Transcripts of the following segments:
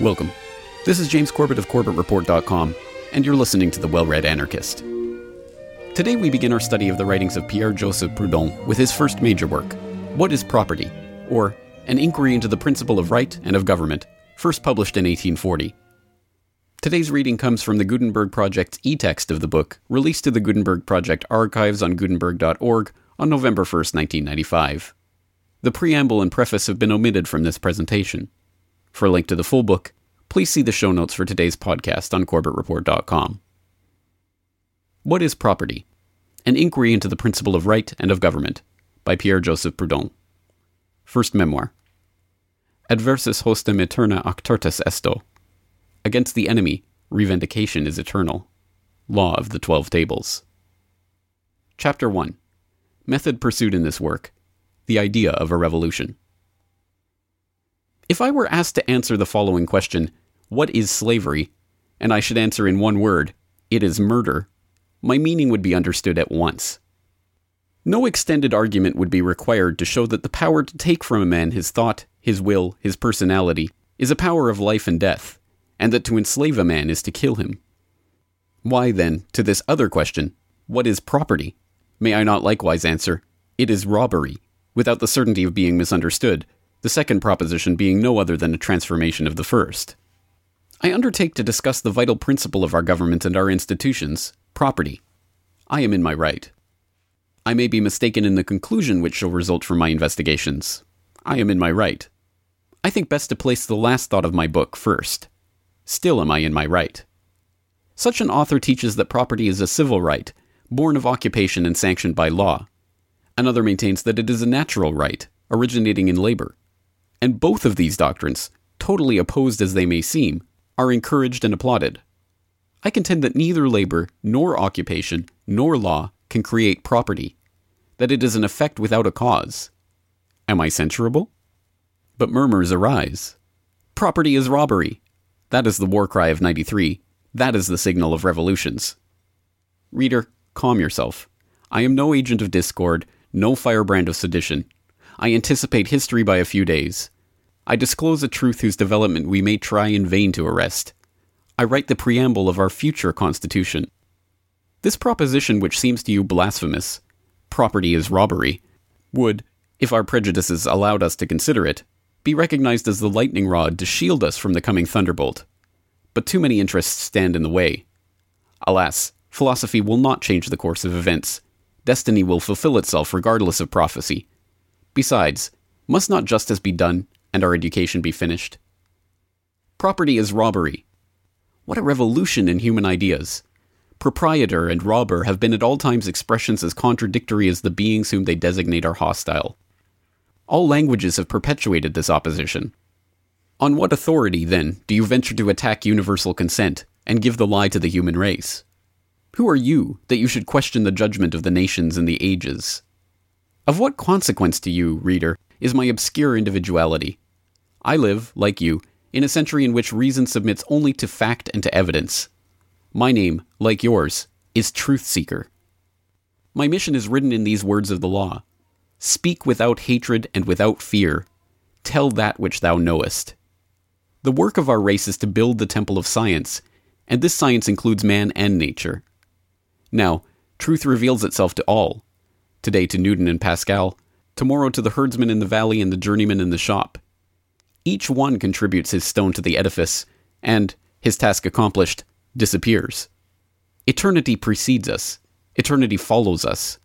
Welcome. This is James Corbett of CorbettReport.com, and you're listening to The Well Read Anarchist. Today we begin our study of the writings of Pierre Joseph Proudhon with his first major work, What is Property? or An Inquiry into the Principle of Right and of Government, first published in 1840. Today's reading comes from the Gutenberg Project's e text of the book, released to the Gutenberg Project archives on Gutenberg.org on November 1, 1995. The preamble and preface have been omitted from this presentation. For a link to the full book, please see the show notes for today's podcast on CorbettReport.com. What is Property? An Inquiry into the Principle of Right and of Government by Pierre Joseph Proudhon. First Memoir. Adversus hostem eterna auctoritas esto. Against the enemy, revendication is eternal. Law of the Twelve Tables. Chapter 1. Method pursued in this work. The idea of a revolution. If I were asked to answer the following question, What is slavery? and I should answer in one word, It is murder, my meaning would be understood at once. No extended argument would be required to show that the power to take from a man his thought, his will, his personality, is a power of life and death, and that to enslave a man is to kill him. Why, then, to this other question, What is property? May I not likewise answer, It is robbery, without the certainty of being misunderstood, the second proposition being no other than a transformation of the first. I undertake to discuss the vital principle of our government and our institutions property. I am in my right. I may be mistaken in the conclusion which shall result from my investigations. I am in my right. I think best to place the last thought of my book first. Still am I in my right. Such an author teaches that property is a civil right, born of occupation and sanctioned by law. Another maintains that it is a natural right, originating in labor. And both of these doctrines, totally opposed as they may seem, are encouraged and applauded. I contend that neither labor, nor occupation, nor law can create property, that it is an effect without a cause. Am I censurable? But murmurs arise. Property is robbery. That is the war cry of 93. That is the signal of revolutions. Reader, calm yourself. I am no agent of discord, no firebrand of sedition. I anticipate history by a few days. I disclose a truth whose development we may try in vain to arrest. I write the preamble of our future Constitution. This proposition, which seems to you blasphemous, property is robbery, would, if our prejudices allowed us to consider it, be recognized as the lightning rod to shield us from the coming thunderbolt. But too many interests stand in the way. Alas, philosophy will not change the course of events. Destiny will fulfill itself regardless of prophecy. Besides, must not justice be done and our education be finished? Property is robbery. What a revolution in human ideas! Proprietor and robber have been at all times expressions as contradictory as the beings whom they designate are hostile. All languages have perpetuated this opposition. On what authority, then, do you venture to attack universal consent and give the lie to the human race? Who are you that you should question the judgment of the nations and the ages? Of what consequence to you, reader, is my obscure individuality? I live, like you, in a century in which reason submits only to fact and to evidence. My name, like yours, is Truth Seeker. My mission is written in these words of the law Speak without hatred and without fear. Tell that which thou knowest. The work of our race is to build the temple of science, and this science includes man and nature. Now, truth reveals itself to all. Today to Newton and Pascal, tomorrow to the herdsman in the valley and the journeyman in the shop. Each one contributes his stone to the edifice, and, his task accomplished, disappears. Eternity precedes us, eternity follows us.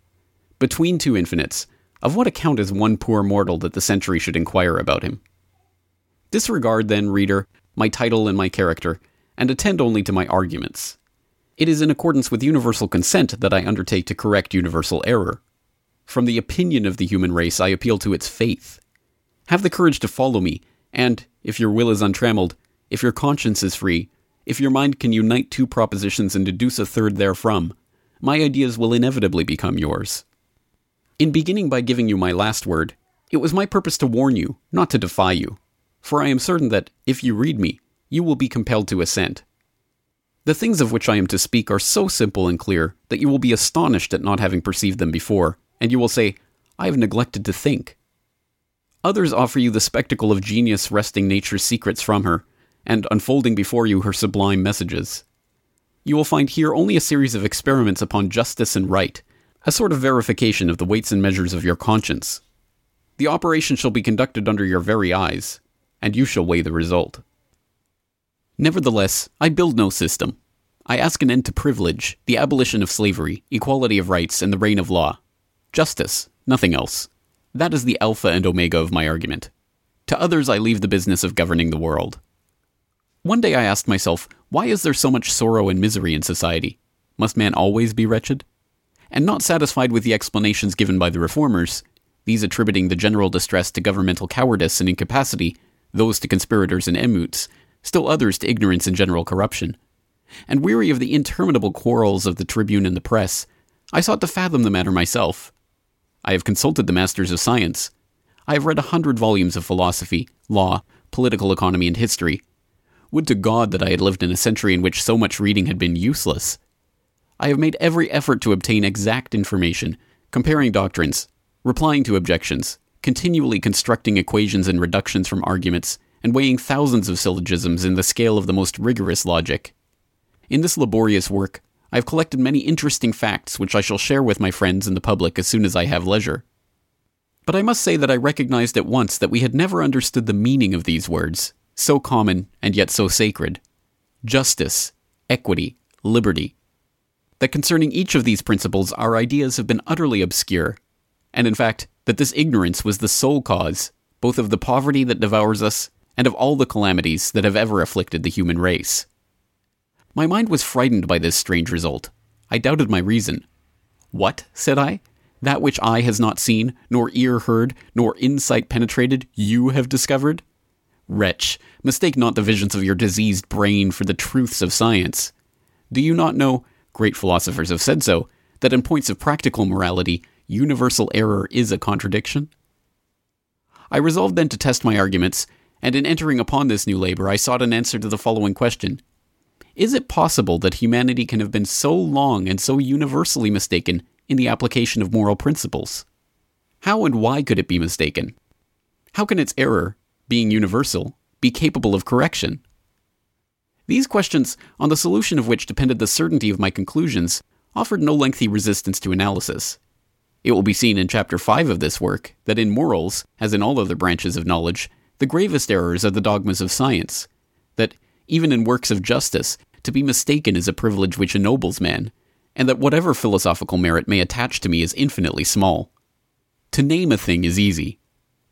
Between two infinites, of what account is one poor mortal that the century should inquire about him? Disregard, then, reader, my title and my character, and attend only to my arguments. It is in accordance with universal consent that I undertake to correct universal error. From the opinion of the human race, I appeal to its faith. Have the courage to follow me and, if your will is untrammeled, if your conscience is free, if your mind can unite two propositions and deduce a third therefrom, my ideas will inevitably become yours. In beginning by giving you my last word, it was my purpose to warn you, not to defy you, for I am certain that, if you read me, you will be compelled to assent. The things of which I am to speak are so simple and clear that you will be astonished at not having perceived them before, and you will say, I have neglected to think. Others offer you the spectacle of genius wresting nature's secrets from her, and unfolding before you her sublime messages. You will find here only a series of experiments upon justice and right, a sort of verification of the weights and measures of your conscience. The operation shall be conducted under your very eyes, and you shall weigh the result. Nevertheless, I build no system. I ask an end to privilege, the abolition of slavery, equality of rights, and the reign of law. Justice, nothing else. That is the alpha and omega of my argument. To others, I leave the business of governing the world. One day I asked myself, why is there so much sorrow and misery in society? Must man always be wretched? And not satisfied with the explanations given by the reformers, these attributing the general distress to governmental cowardice and incapacity, those to conspirators and emeutes, still others to ignorance and general corruption. And weary of the interminable quarrels of the tribune and the press, I sought to fathom the matter myself. I have consulted the masters of science. I have read a hundred volumes of philosophy, law, political economy, and history. Would to God that I had lived in a century in which so much reading had been useless. I have made every effort to obtain exact information, comparing doctrines, replying to objections, continually constructing equations and reductions from arguments, and weighing thousands of syllogisms in the scale of the most rigorous logic. In this laborious work, I have collected many interesting facts which I shall share with my friends and the public as soon as I have leisure. But I must say that I recognized at once that we had never understood the meaning of these words, so common and yet so sacred justice, equity, liberty. That concerning each of these principles, our ideas have been utterly obscure, and in fact, that this ignorance was the sole cause, both of the poverty that devours us and of all the calamities that have ever afflicted the human race. My mind was frightened by this strange result. I doubted my reason. What, said I? That which eye has not seen, nor ear heard, nor insight penetrated, you have discovered? Wretch, mistake not the visions of your diseased brain for the truths of science. Do you not know, great philosophers have said so, that in points of practical morality, universal error is a contradiction? I resolved then to test my arguments, and in entering upon this new labor, I sought an answer to the following question Is it possible that humanity can have been so long and so universally mistaken in the application of moral principles. How and why could it be mistaken? How can its error, being universal, be capable of correction? These questions, on the solution of which depended the certainty of my conclusions, offered no lengthy resistance to analysis. It will be seen in Chapter 5 of this work that in morals, as in all other branches of knowledge, the gravest errors are the dogmas of science, that, even in works of justice, to be mistaken is a privilege which ennobles man, and that whatever philosophical merit may attach to me is infinitely small. To name a thing is easy.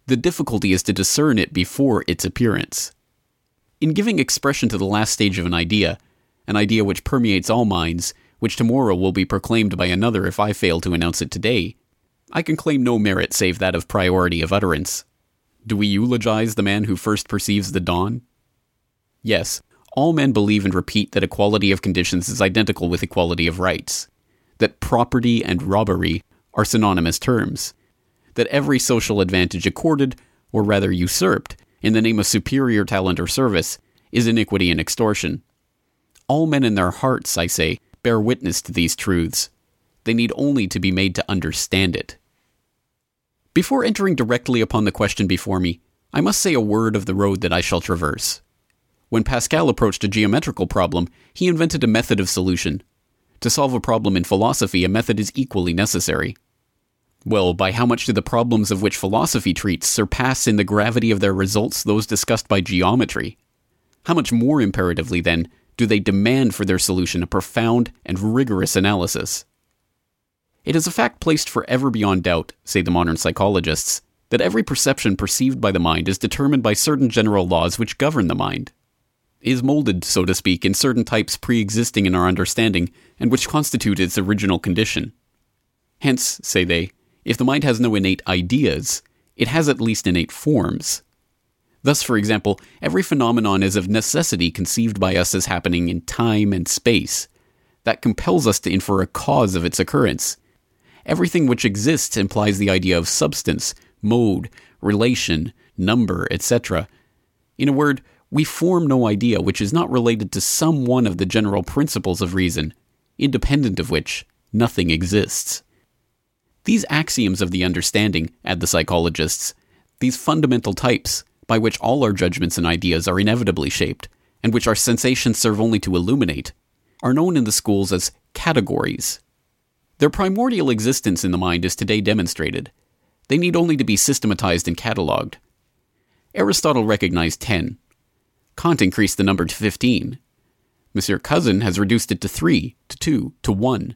The difficulty is to discern it before its appearance. In giving expression to the last stage of an idea, an idea which permeates all minds, which tomorrow will be proclaimed by another if I fail to announce it today, I can claim no merit save that of priority of utterance. Do we eulogize the man who first perceives the dawn? Yes, all men believe and repeat that equality of conditions is identical with equality of rights, that property and robbery are synonymous terms, that every social advantage accorded, or rather usurped, in the name of superior talent or service, is iniquity and extortion. All men in their hearts, I say, bear witness to these truths. They need only to be made to understand it. Before entering directly upon the question before me, I must say a word of the road that I shall traverse. When Pascal approached a geometrical problem, he invented a method of solution. To solve a problem in philosophy, a method is equally necessary. Well, by how much do the problems of which philosophy treats surpass in the gravity of their results those discussed by geometry? How much more imperatively, then, do they demand for their solution a profound and rigorous analysis? It is a fact placed forever beyond doubt, say the modern psychologists, that every perception perceived by the mind is determined by certain general laws which govern the mind is molded, so to speak, in certain types pre existing in our understanding, and which constitute its original condition. Hence, say they, if the mind has no innate ideas, it has at least innate forms. Thus, for example, every phenomenon is of necessity conceived by us as happening in time and space. That compels us to infer a cause of its occurrence. Everything which exists implies the idea of substance, mode, relation, number, etc. In a word, we form no idea which is not related to some one of the general principles of reason, independent of which nothing exists. These axioms of the understanding, add the psychologists, these fundamental types, by which all our judgments and ideas are inevitably shaped, and which our sensations serve only to illuminate, are known in the schools as categories. Their primordial existence in the mind is today demonstrated. They need only to be systematized and catalogued. Aristotle recognized 10. Kant increased the number to 15. Monsieur Cousin has reduced it to 3, to 2, to 1.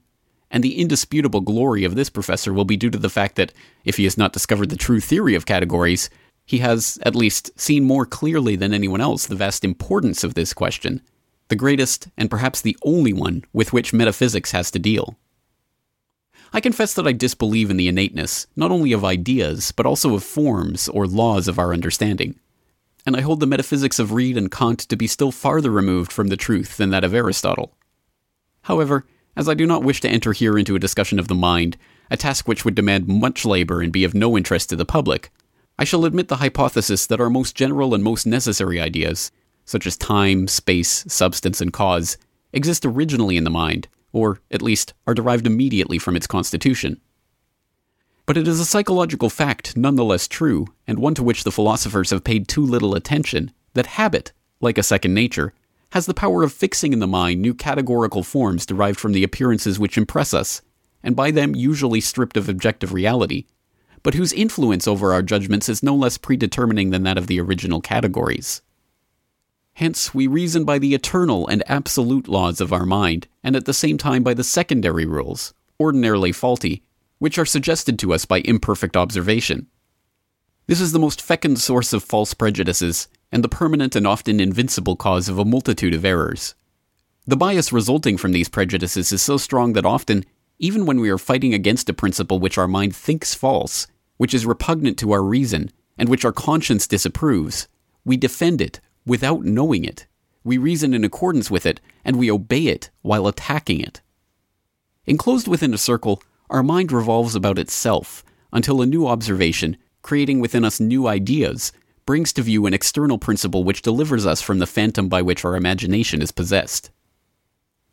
And the indisputable glory of this professor will be due to the fact that, if he has not discovered the true theory of categories, he has, at least, seen more clearly than anyone else the vast importance of this question, the greatest and perhaps the only one with which metaphysics has to deal. I confess that I disbelieve in the innateness, not only of ideas, but also of forms or laws of our understanding. And I hold the metaphysics of Reid and Kant to be still farther removed from the truth than that of Aristotle. However, as I do not wish to enter here into a discussion of the mind, a task which would demand much labor and be of no interest to the public, I shall admit the hypothesis that our most general and most necessary ideas, such as time, space, substance, and cause, exist originally in the mind, or at least are derived immediately from its constitution. But it is a psychological fact nonetheless true, and one to which the philosophers have paid too little attention, that habit, like a second nature, has the power of fixing in the mind new categorical forms derived from the appearances which impress us, and by them usually stripped of objective reality, but whose influence over our judgments is no less predetermining than that of the original categories. Hence, we reason by the eternal and absolute laws of our mind, and at the same time by the secondary rules, ordinarily faulty, which are suggested to us by imperfect observation. This is the most fecund source of false prejudices, and the permanent and often invincible cause of a multitude of errors. The bias resulting from these prejudices is so strong that often, even when we are fighting against a principle which our mind thinks false, which is repugnant to our reason, and which our conscience disapproves, we defend it without knowing it. We reason in accordance with it, and we obey it while attacking it. Enclosed within a circle, our mind revolves about itself until a new observation, creating within us new ideas, brings to view an external principle which delivers us from the phantom by which our imagination is possessed.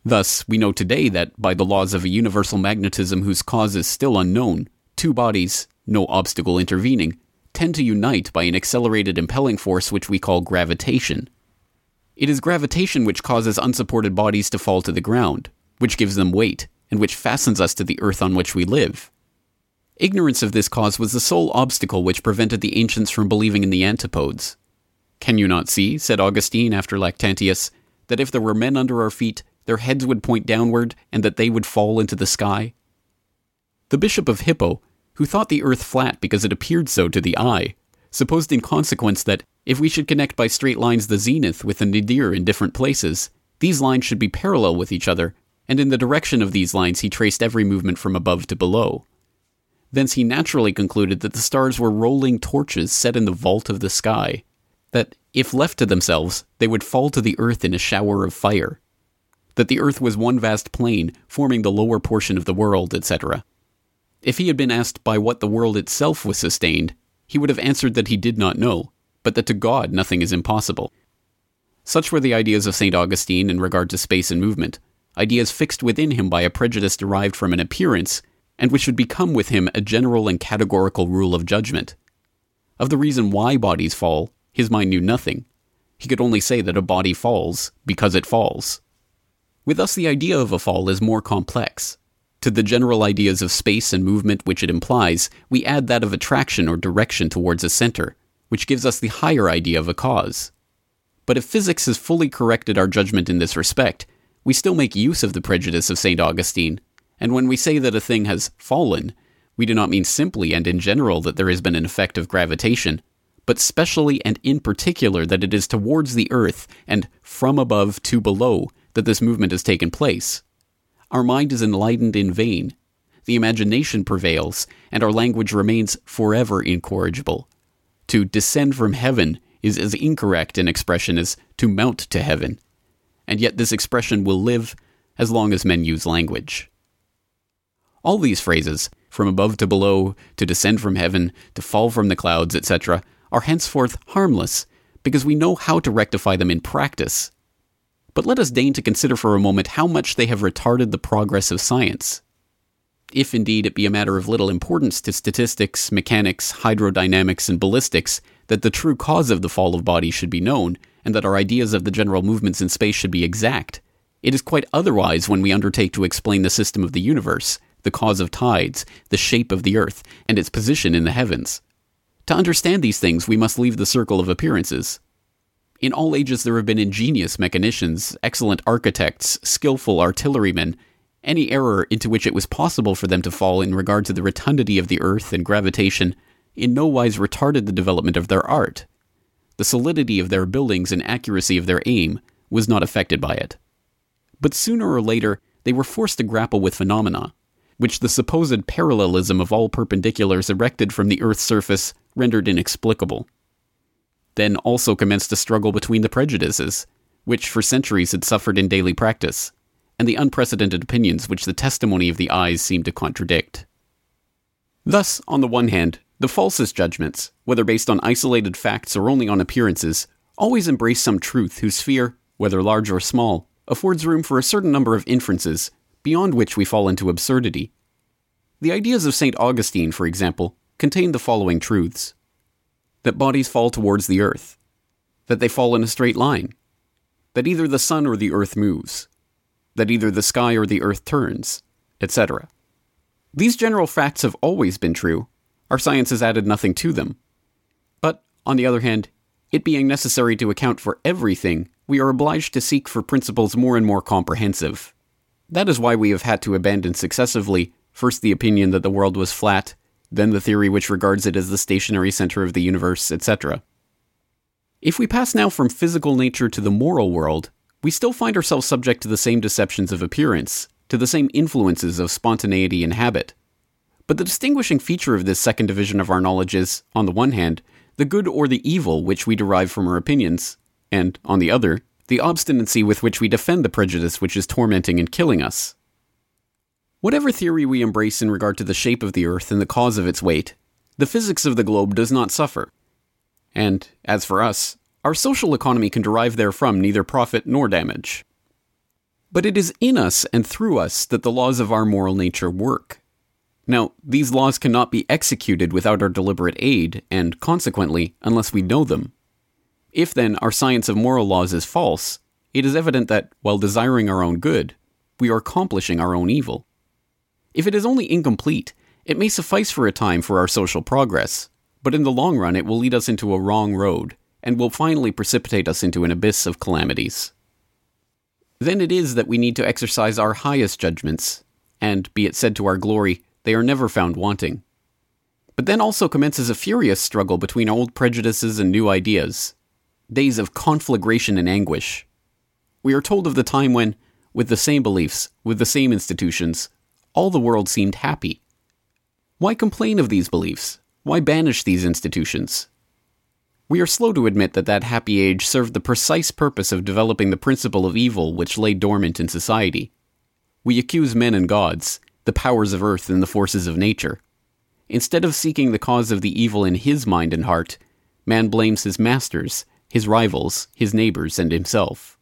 Thus, we know today that, by the laws of a universal magnetism whose cause is still unknown, two bodies, no obstacle intervening, tend to unite by an accelerated impelling force which we call gravitation. It is gravitation which causes unsupported bodies to fall to the ground, which gives them weight, and which fastens us to the earth on which we live. Ignorance of this cause was the sole obstacle which prevented the ancients from believing in the antipodes. Can you not see, said Augustine after Lactantius, that if there were men under our feet, their heads would point downward, and that they would fall into the sky? The Bishop of Hippo who thought the earth flat because it appeared so to the eye, supposed in consequence that if we should connect by straight lines the zenith with the nadir in different places, these lines should be parallel with each other, and in the direction of these lines he traced every movement from above to below. Thence he naturally concluded that the stars were rolling torches set in the vault of the sky, that, if left to themselves, they would fall to the earth in a shower of fire, that the earth was one vast plain, forming the lower portion of the world, etc. If he had been asked by what the world itself was sustained, he would have answered that he did not know, but that to God nothing is impossible. Such were the ideas of St. Augustine in regard to space and movement, ideas fixed within him by a prejudice derived from an appearance, and which would become with him a general and categorical rule of judgment. Of the reason why bodies fall, his mind knew nothing. He could only say that a body falls because it falls. With us, the idea of a fall is more complex. To the general ideas of space and movement which it implies, we add that of attraction or direction towards a center, which gives us the higher idea of a cause. But if physics has fully corrected our judgment in this respect, we still make use of the prejudice of St. Augustine, and when we say that a thing has fallen, we do not mean simply and in general that there has been an effect of gravitation, but specially and in particular that it is towards the earth and from above to below that this movement has taken place. Our mind is enlightened in vain. The imagination prevails, and our language remains forever incorrigible. To descend from heaven is as incorrect an expression as to mount to heaven, and yet this expression will live as long as men use language. All these phrases, from above to below, to descend from heaven, to fall from the clouds, etc., are henceforth harmless, because we know how to rectify them in practice but let us deign to consider for a moment how much they have retarded the progress of science. If indeed it be a matter of little importance to statistics, mechanics, hydrodynamics, and ballistics that the true cause of the fall of bodies should be known, and that our ideas of the general movements in space should be exact, it is quite otherwise when we undertake to explain the system of the universe, the cause of tides, the shape of the earth, and its position in the heavens. To understand these things, we must leave the circle of appearances. In all ages, there have been ingenious mechanicians, excellent architects, skillful artillerymen. Any error into which it was possible for them to fall in regard to the rotundity of the earth and gravitation in no wise retarded the development of their art. The solidity of their buildings and accuracy of their aim was not affected by it. But sooner or later, they were forced to grapple with phenomena, which the supposed parallelism of all perpendiculars erected from the earth's surface rendered inexplicable. Then also commenced a struggle between the prejudices, which for centuries had suffered in daily practice, and the unprecedented opinions which the testimony of the eyes seemed to contradict. Thus, on the one hand, the falsest judgments, whether based on isolated facts or only on appearances, always embrace some truth whose sphere, whether large or small, affords room for a certain number of inferences, beyond which we fall into absurdity. The ideas of St. Augustine, for example, contain the following truths that bodies fall towards the earth, that they fall in a straight line, that either the sun or the earth moves, that either the sky or the earth turns, etc. These general facts have always been true, our science has added nothing to them. But, on the other hand, it being necessary to account for everything, we are obliged to seek for principles more and more comprehensive. That is why we have had to abandon successively first the opinion that the world was flat, then the theory which regards it as the stationary center of the universe, etc. If we pass now from physical nature to the moral world, we still find ourselves subject to the same deceptions of appearance, to the same influences of spontaneity and habit. But the distinguishing feature of this second division of our knowledge is, on the one hand, the good or the evil which we derive from our opinions, and, on the other, the obstinacy with which we defend the prejudice which is tormenting and killing us. Whatever theory we embrace in regard to the shape of the earth and the cause of its weight, the physics of the globe does not suffer. And, as for us, our social economy can derive therefrom neither profit nor damage. But it is in us and through us that the laws of our moral nature work. Now, these laws cannot be executed without our deliberate aid, and consequently, unless we know them. If then our science of moral laws is false, it is evident that, while desiring our own good, we are accomplishing our own evil. If it is only incomplete, it may suffice for a time for our social progress, but in the long run it will lead us into a wrong road, and will finally precipitate us into an abyss of calamities. Then it is that we need to exercise our highest judgments, and, be it said to our glory, they are never found wanting. But then also commences a furious struggle between old prejudices and new ideas, days of conflagration and anguish. We are told of the time when, with the same beliefs, with the same institutions, all the world seemed happy. Why complain of these beliefs? Why banish these institutions? We are slow to admit that that happy age served the precise purpose of developing the principle of evil which lay dormant in society. We accuse men and gods, the powers of earth and the forces of nature. Instead of seeking the cause of the evil in his mind and heart, man blames his masters, his rivals, his neighbors, and himself.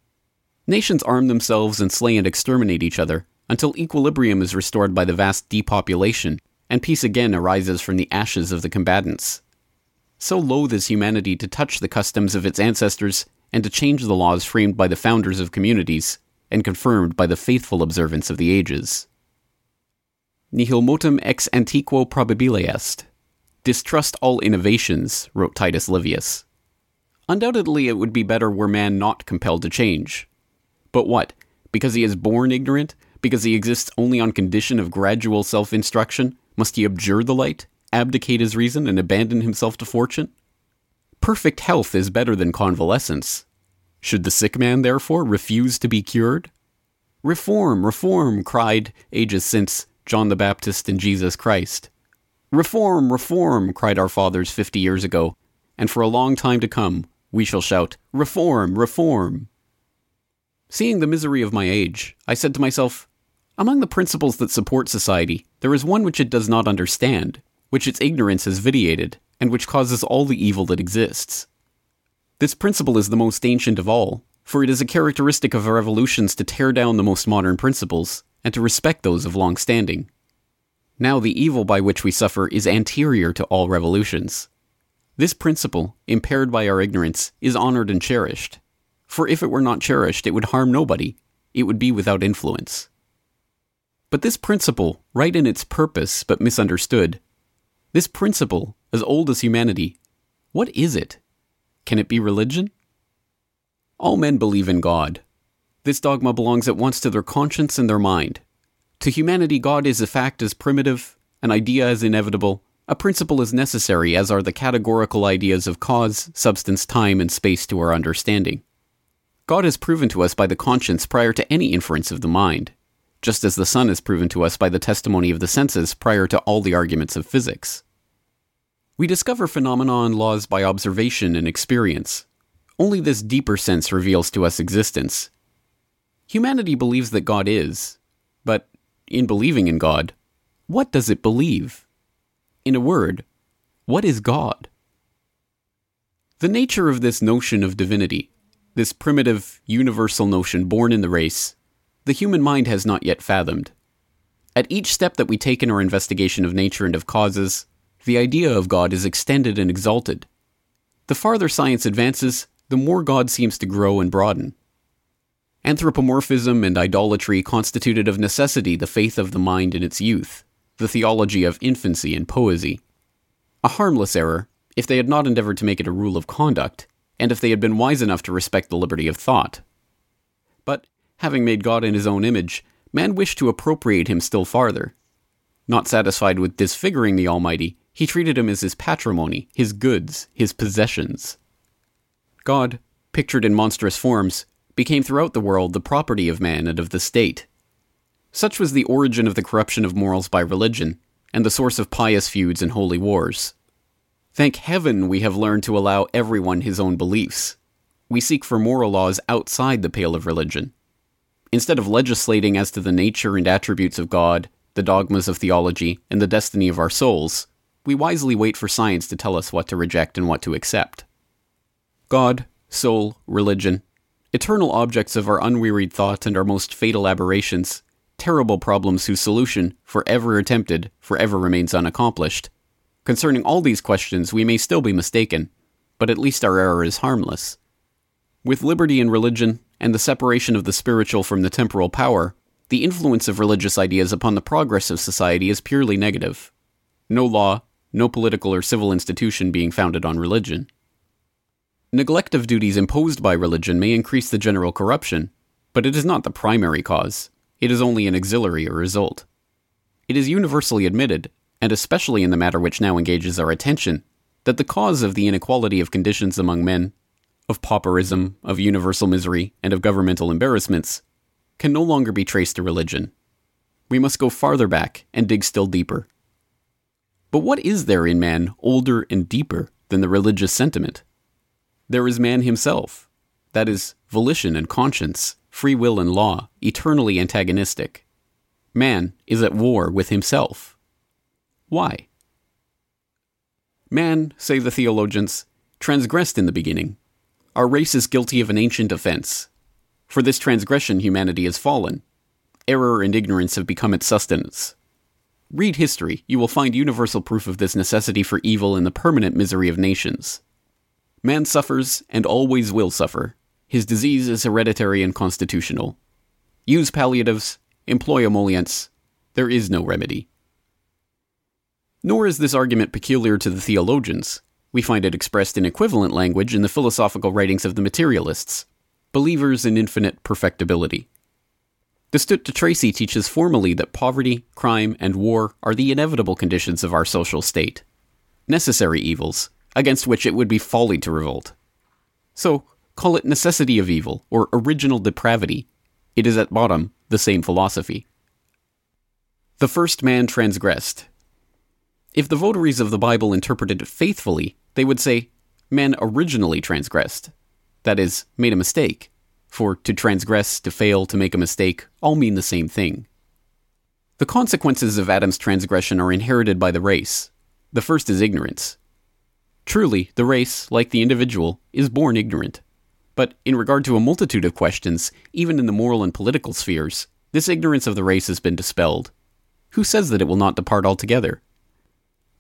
Nations arm themselves and slay and exterminate each other until equilibrium is restored by the vast depopulation, and peace again arises from the ashes of the combatants. So loath is humanity to touch the customs of its ancestors and to change the laws framed by the founders of communities and confirmed by the faithful observance of the ages. Nihil motum ex antiquo probabile est. Distrust all innovations, wrote Titus Livius. Undoubtedly, it would be better were man not compelled to change. But what? Because he is born ignorant? Because he exists only on condition of gradual self instruction? Must he abjure the light, abdicate his reason, and abandon himself to fortune? Perfect health is better than convalescence. Should the sick man, therefore, refuse to be cured? Reform, reform, cried, ages since, John the Baptist and Jesus Christ. Reform, reform, cried our fathers fifty years ago, and for a long time to come we shall shout, Reform, reform. Seeing the misery of my age, I said to myself, Among the principles that support society, there is one which it does not understand, which its ignorance has vitiated, and which causes all the evil that exists. This principle is the most ancient of all, for it is a characteristic of revolutions to tear down the most modern principles, and to respect those of long standing. Now, the evil by which we suffer is anterior to all revolutions. This principle, impaired by our ignorance, is honored and cherished, for if it were not cherished, it would harm nobody, it would be without influence. But this principle, right in its purpose but misunderstood, this principle, as old as humanity, what is it? Can it be religion? All men believe in God. This dogma belongs at once to their conscience and their mind. To humanity, God is a fact as primitive, an idea as inevitable, a principle as necessary as are the categorical ideas of cause, substance, time, and space to our understanding. God is proven to us by the conscience prior to any inference of the mind, just as the sun is proven to us by the testimony of the senses prior to all the arguments of physics. We discover phenomena and laws by observation and experience. Only this deeper sense reveals to us existence. Humanity believes that God is, but in believing in God, what does it believe? In a word, what is God? The nature of this notion of divinity this primitive, universal notion born in the race, the human mind has not yet fathomed. At each step that we take in our investigation of nature and of causes, the idea of God is extended and exalted. The farther science advances, the more God seems to grow and broaden. Anthropomorphism and idolatry constituted of necessity the faith of the mind in its youth, the theology of infancy and poesy. A harmless error, if they had not endeavored to make it a rule of conduct, and if they had been wise enough to respect the liberty of thought. But, having made God in his own image, man wished to appropriate him still farther. Not satisfied with disfiguring the Almighty, he treated him as his patrimony, his goods, his possessions. God, pictured in monstrous forms, became throughout the world the property of man and of the state. Such was the origin of the corruption of morals by religion, and the source of pious feuds and holy wars. Thank heaven we have learned to allow everyone his own beliefs. We seek for moral laws outside the pale of religion. Instead of legislating as to the nature and attributes of God, the dogmas of theology, and the destiny of our souls, we wisely wait for science to tell us what to reject and what to accept. God, soul, religion, eternal objects of our unwearied thought and our most fatal aberrations, terrible problems whose solution, forever attempted, forever remains unaccomplished, Concerning all these questions, we may still be mistaken, but at least our error is harmless. With liberty in religion, and the separation of the spiritual from the temporal power, the influence of religious ideas upon the progress of society is purely negative. No law, no political or civil institution being founded on religion. Neglect of duties imposed by religion may increase the general corruption, but it is not the primary cause. It is only an auxiliary result. It is universally admitted and especially in the matter which now engages our attention, that the cause of the inequality of conditions among men, of pauperism, of universal misery, and of governmental embarrassments, can no longer be traced to religion. We must go farther back and dig still deeper. But what is there in man older and deeper than the religious sentiment? There is man himself, that is, volition and conscience, free will and law, eternally antagonistic. Man is at war with himself. Why? Man, say the theologians, transgressed in the beginning. Our race is guilty of an ancient offense. For this transgression, humanity has fallen. Error and ignorance have become its sustenance. Read history, you will find universal proof of this necessity for evil in the permanent misery of nations. Man suffers and always will suffer. His disease is hereditary and constitutional. Use palliatives, employ emollients. There is no remedy. Nor is this argument peculiar to the theologians. We find it expressed in equivalent language in the philosophical writings of the materialists, believers in infinite perfectibility. Destutt de Tracy teaches formally that poverty, crime, and war are the inevitable conditions of our social state, necessary evils, against which it would be folly to revolt. So, call it necessity of evil or original depravity. It is at bottom the same philosophy. The first man transgressed, if the votaries of the Bible interpreted it faithfully, they would say, man originally transgressed. That is, made a mistake. For to transgress, to fail, to make a mistake, all mean the same thing. The consequences of Adam's transgression are inherited by the race. The first is ignorance. Truly, the race, like the individual, is born ignorant. But in regard to a multitude of questions, even in the moral and political spheres, this ignorance of the race has been dispelled. Who says that it will not depart altogether?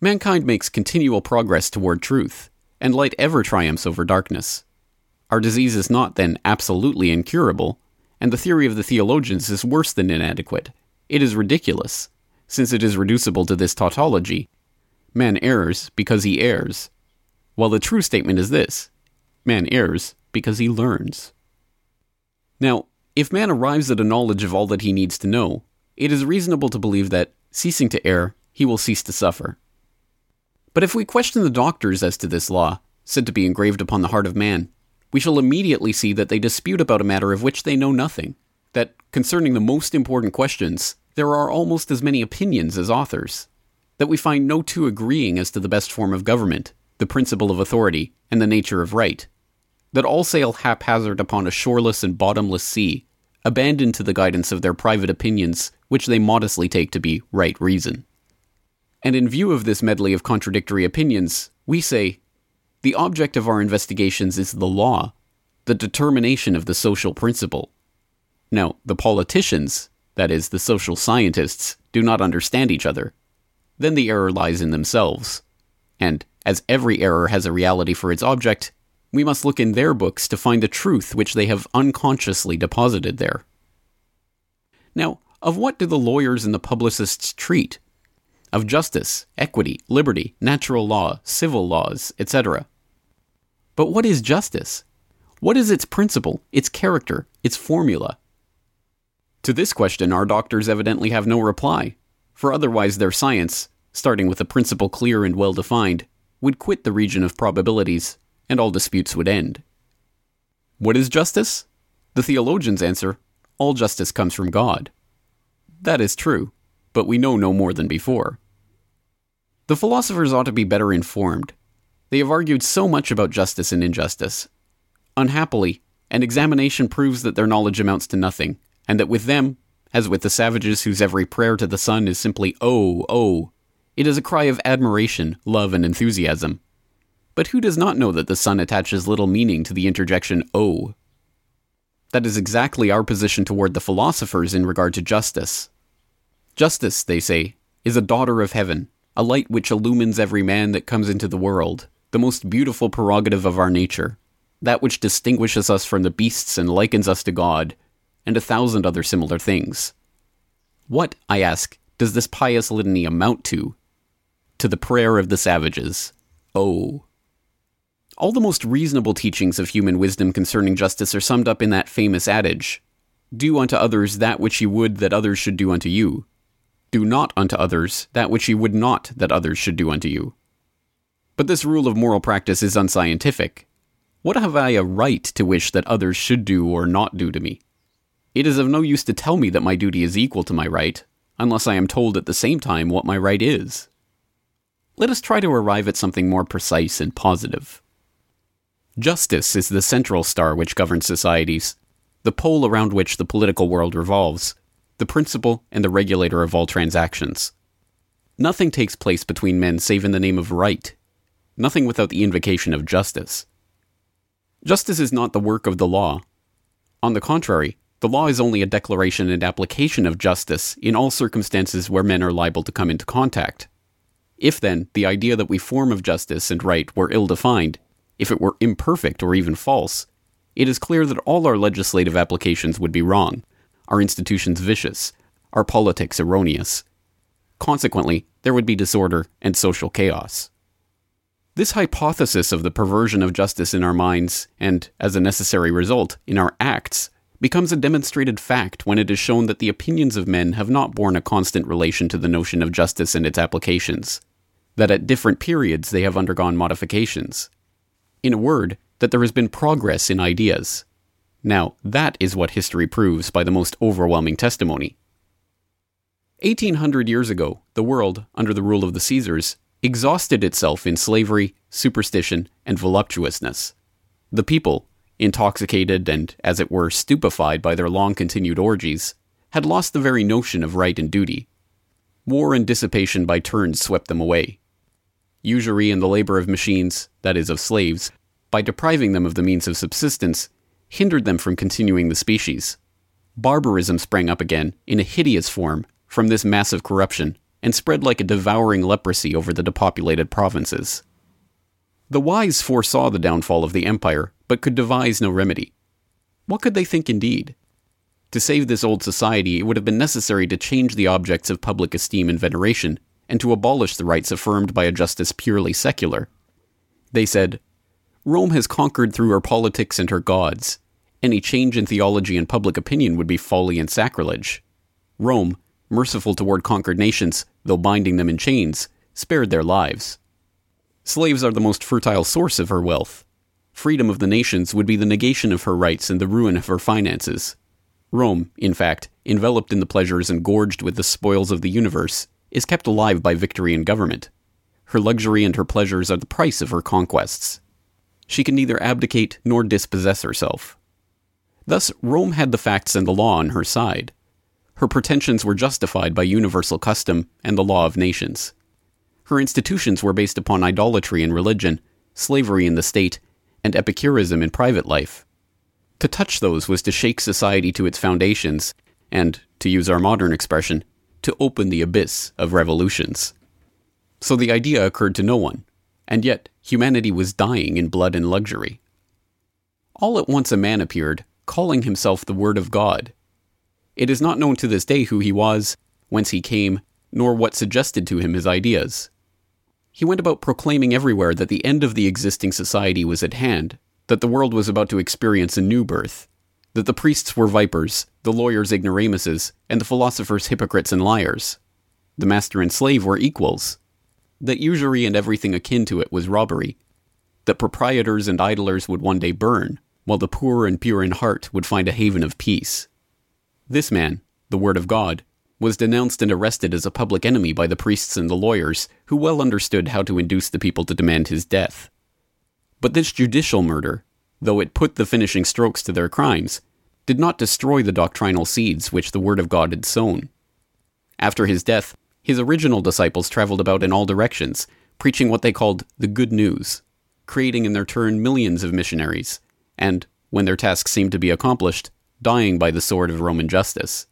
Mankind makes continual progress toward truth, and light ever triumphs over darkness. our disease is not then absolutely incurable, and the theory of the theologians is worse than inadequate. It is ridiculous, since it is reducible to this tautology man errs because he errs, while the true statement is this man errs because he learns. Now, if man arrives at a knowledge of all that he needs to know, it is reasonable to believe that, ceasing to err, he will cease to suffer. But if we question the doctors as to this law, said to be engraved upon the heart of man, we shall immediately see that they dispute about a matter of which they know nothing, that concerning the most important questions, there are almost as many opinions as authors, that we find no two agreeing as to the best form of government, the principle of authority, and the nature of right, that all sail haphazard upon a shoreless and bottomless sea, abandoned to the guidance of their private opinions, which they modestly take to be right reason. And in view of this medley of contradictory opinions, we say the object of our investigations is the law, the determination of the social principle. Now, the politicians, that is, the social scientists, do not understand each other. Then the error lies in themselves. And as every error has a reality for its object, we must look in their books to find the truth which they have unconsciously deposited there. Now, of what do the lawyers and the publicists treat? Of justice, equity, liberty, natural law, civil laws, etc. But what is justice? What is its principle, its character, its formula? To this question, our doctors evidently have no reply, for otherwise their science, starting with a principle clear and well defined, would quit the region of probabilities and all disputes would end. What is justice? The theologians answer all justice comes from God. That is true, but we know no more than before. The philosophers ought to be better informed. They have argued so much about justice and injustice. Unhappily, an examination proves that their knowledge amounts to nothing, and that with them, as with the savages whose every prayer to the sun is simply oh, oh, it is a cry of admiration, love, and enthusiasm. But who does not know that the sun attaches little meaning to the interjection "oh"? That is exactly our position toward the philosophers in regard to justice. Justice, they say, is a daughter of heaven, a light which illumines every man that comes into the world, the most beautiful prerogative of our nature, that which distinguishes us from the beasts and likens us to God, and a thousand other similar things. What, I ask, does this pious litany amount to? To the prayer of the savages. Oh. All the most reasonable teachings of human wisdom concerning justice are summed up in that famous adage Do unto others that which ye would that others should do unto you. Do not unto others that which ye would not that others should do unto you. But this rule of moral practice is unscientific. What have I a right to wish that others should do or not do to me? It is of no use to tell me that my duty is equal to my right, unless I am told at the same time what my right is. Let us try to arrive at something more precise and positive. Justice is the central star which governs societies, the pole around which the political world revolves, the principle and the regulator of all transactions. Nothing takes place between men save in the name of right, nothing without the invocation of justice. Justice is not the work of the law. On the contrary, the law is only a declaration and application of justice in all circumstances where men are liable to come into contact. If, then, the idea that we form of justice and right were ill defined, if it were imperfect or even false, it is clear that all our legislative applications would be wrong, our institutions vicious, our politics erroneous. Consequently, there would be disorder and social chaos. This hypothesis of the perversion of justice in our minds, and, as a necessary result, in our acts, becomes a demonstrated fact when it is shown that the opinions of men have not borne a constant relation to the notion of justice and its applications, that at different periods they have undergone modifications, in a word, that there has been progress in ideas. Now, that is what history proves by the most overwhelming testimony. 1800 years ago, the world, under the rule of the Caesars, exhausted itself in slavery, superstition, and voluptuousness. The people, intoxicated and, as it were, stupefied by their long continued orgies, had lost the very notion of right and duty. War and dissipation by turns swept them away usury and the labor of machines, that is, of slaves, by depriving them of the means of subsistence, hindered them from continuing the species. Barbarism sprang up again, in a hideous form, from this massive corruption, and spread like a devouring leprosy over the depopulated provinces. The wise foresaw the downfall of the empire but could devise no remedy. What could they think indeed? To save this old society, it would have been necessary to change the objects of public esteem and veneration, and to abolish the rights affirmed by a justice purely secular. They said, Rome has conquered through her politics and her gods. Any change in theology and public opinion would be folly and sacrilege. Rome, merciful toward conquered nations, though binding them in chains, spared their lives. Slaves are the most fertile source of her wealth. Freedom of the nations would be the negation of her rights and the ruin of her finances. Rome, in fact, enveloped in the pleasures and gorged with the spoils of the universe, is kept alive by victory and government. Her luxury and her pleasures are the price of her conquests. She can neither abdicate nor dispossess herself. Thus, Rome had the facts and the law on her side. Her pretensions were justified by universal custom and the law of nations. Her institutions were based upon idolatry and religion, slavery in the state, and epicurism in private life. To touch those was to shake society to its foundations, and, to use our modern expression, to open the abyss of revolutions. So the idea occurred to no one, and yet humanity was dying in blood and luxury. All at once a man appeared, calling himself the Word of God. It is not known to this day who he was, whence he came, nor what suggested to him his ideas. He went about proclaiming everywhere that the end of the existing society was at hand, that the world was about to experience a new birth, that the priests were vipers, the lawyers ignoramuses, and the philosophers hypocrites and liars. The master and slave were equals, that usury and everything akin to it was robbery, that proprietors and idlers would one day burn, while the poor and pure in heart would find a haven of peace. This man, the Word of God, was denounced and arrested as a public enemy by the priests and the lawyers, who well understood how to induce the people to demand his death. But this judicial murder, though it put the finishing strokes to their crimes, did not destroy the doctrinal seeds which the Word of God had sown. After his death, his original disciples traveled about in all directions, preaching what they called the good news, creating in their turn millions of missionaries, and, when their task seemed to be accomplished, dying by the sword of Roman justice.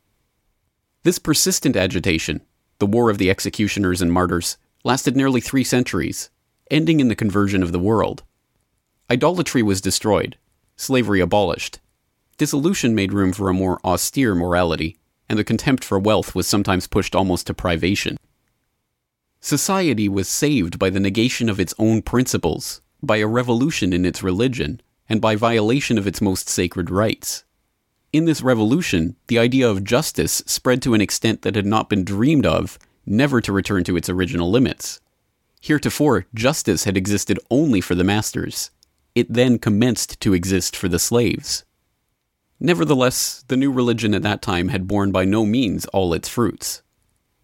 This persistent agitation, the war of the executioners and martyrs, lasted nearly three centuries, ending in the conversion of the world. Idolatry was destroyed, slavery abolished. Dissolution made room for a more austere morality, and the contempt for wealth was sometimes pushed almost to privation. Society was saved by the negation of its own principles, by a revolution in its religion, and by violation of its most sacred rights. In this revolution, the idea of justice spread to an extent that had not been dreamed of, never to return to its original limits. Heretofore, justice had existed only for the masters. It then commenced to exist for the slaves. Nevertheless, the new religion at that time had borne by no means all its fruits.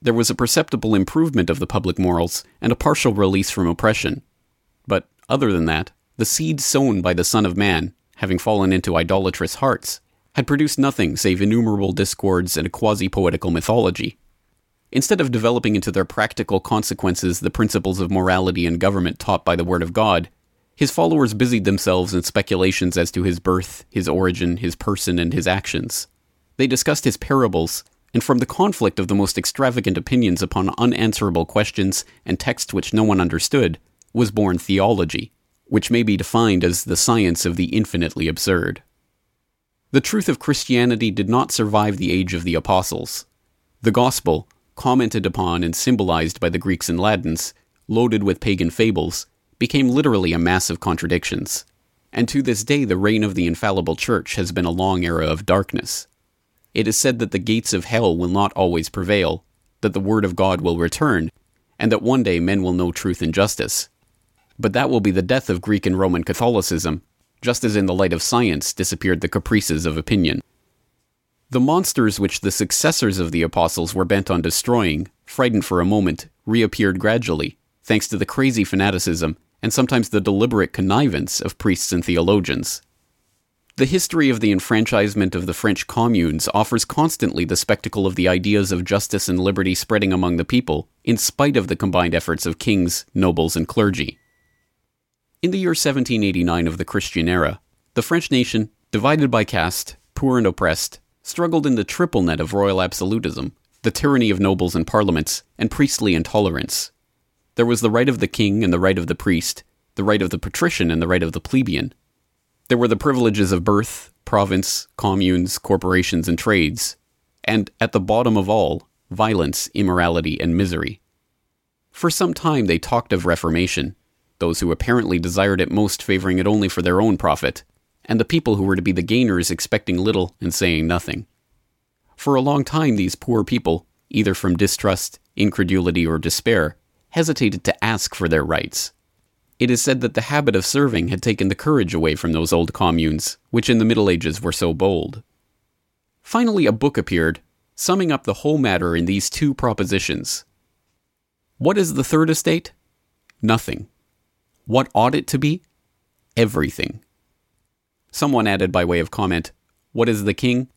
There was a perceptible improvement of the public morals and a partial release from oppression. But, other than that, the seed sown by the Son of Man, having fallen into idolatrous hearts, had produced nothing save innumerable discords and a quasi poetical mythology. Instead of developing into their practical consequences the principles of morality and government taught by the Word of God, his followers busied themselves in speculations as to his birth, his origin, his person, and his actions. They discussed his parables, and from the conflict of the most extravagant opinions upon unanswerable questions and texts which no one understood, was born theology, which may be defined as the science of the infinitely absurd. The truth of Christianity did not survive the age of the apostles. The gospel, commented upon and symbolized by the Greeks and Latins, loaded with pagan fables, became literally a mass of contradictions. And to this day, the reign of the infallible church has been a long era of darkness. It is said that the gates of hell will not always prevail, that the word of God will return, and that one day men will know truth and justice. But that will be the death of Greek and Roman Catholicism, just as in the light of science disappeared the caprices of opinion. The monsters which the successors of the apostles were bent on destroying, frightened for a moment, reappeared gradually, thanks to the crazy fanaticism and sometimes the deliberate connivance of priests and theologians. The history of the enfranchisement of the French communes offers constantly the spectacle of the ideas of justice and liberty spreading among the people, in spite of the combined efforts of kings, nobles, and clergy. In the year 1789 of the Christian era, the French nation, divided by caste, poor and oppressed, struggled in the triple net of royal absolutism, the tyranny of nobles and parliaments, and priestly intolerance. There was the right of the king and the right of the priest, the right of the patrician and the right of the plebeian. There were the privileges of birth, province, communes, corporations, and trades, and at the bottom of all, violence, immorality, and misery. For some time they talked of reformation, those who apparently desired it most favoring it only for their own profit, and the people who were to be the gainers expecting little and saying nothing. For a long time, these poor people, either from distrust, incredulity, or despair, hesitated to ask for their rights. It is said that the habit of serving had taken the courage away from those old communes, which in the Middle Ages were so bold. Finally, a book appeared, summing up the whole matter in these two propositions. What is the third estate? Nothing. What ought it to be? Everything. Someone added by way of comment, What is the king?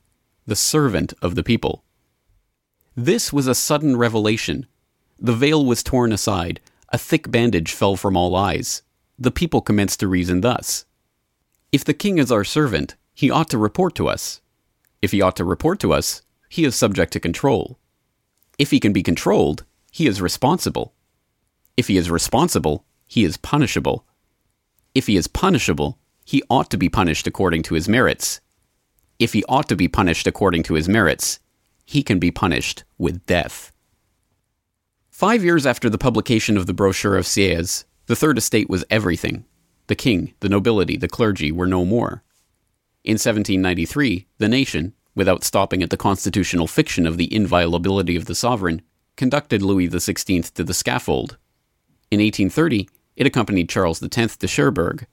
The servant of the people. This was a sudden revelation. The veil was torn aside, a thick bandage fell from all eyes. The people commenced to reason thus If the king is our servant, he ought to report to us. If he ought to report to us, he is subject to control. If he can be controlled, he is responsible. If he is responsible, he is punishable. If he is punishable, he ought to be punished according to his merits. If he ought to be punished according to his merits, he can be punished with death. Five years after the publication of the brochure of Sieyes, the Third Estate was everything. The king, the nobility, the clergy were no more. In 1793, the nation, without stopping at the constitutional fiction of the inviolability of the sovereign, conducted Louis XVI to the scaffold. In 1830, it accompanied Charles X to Cherbourg.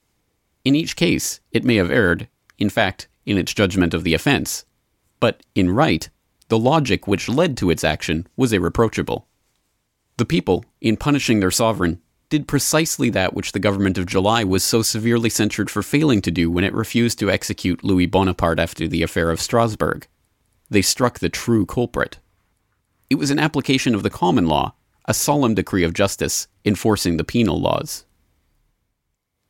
In each case, it may have erred, in fact, in its judgment of the offense. But in right, the logic which led to its action was irreproachable. The people, in punishing their sovereign, did precisely that which the government of July was so severely censured for failing to do when it refused to execute Louis Bonaparte after the affair of Strasbourg. They struck the true culprit. It was an application of the common law, a solemn decree of justice, enforcing the penal laws.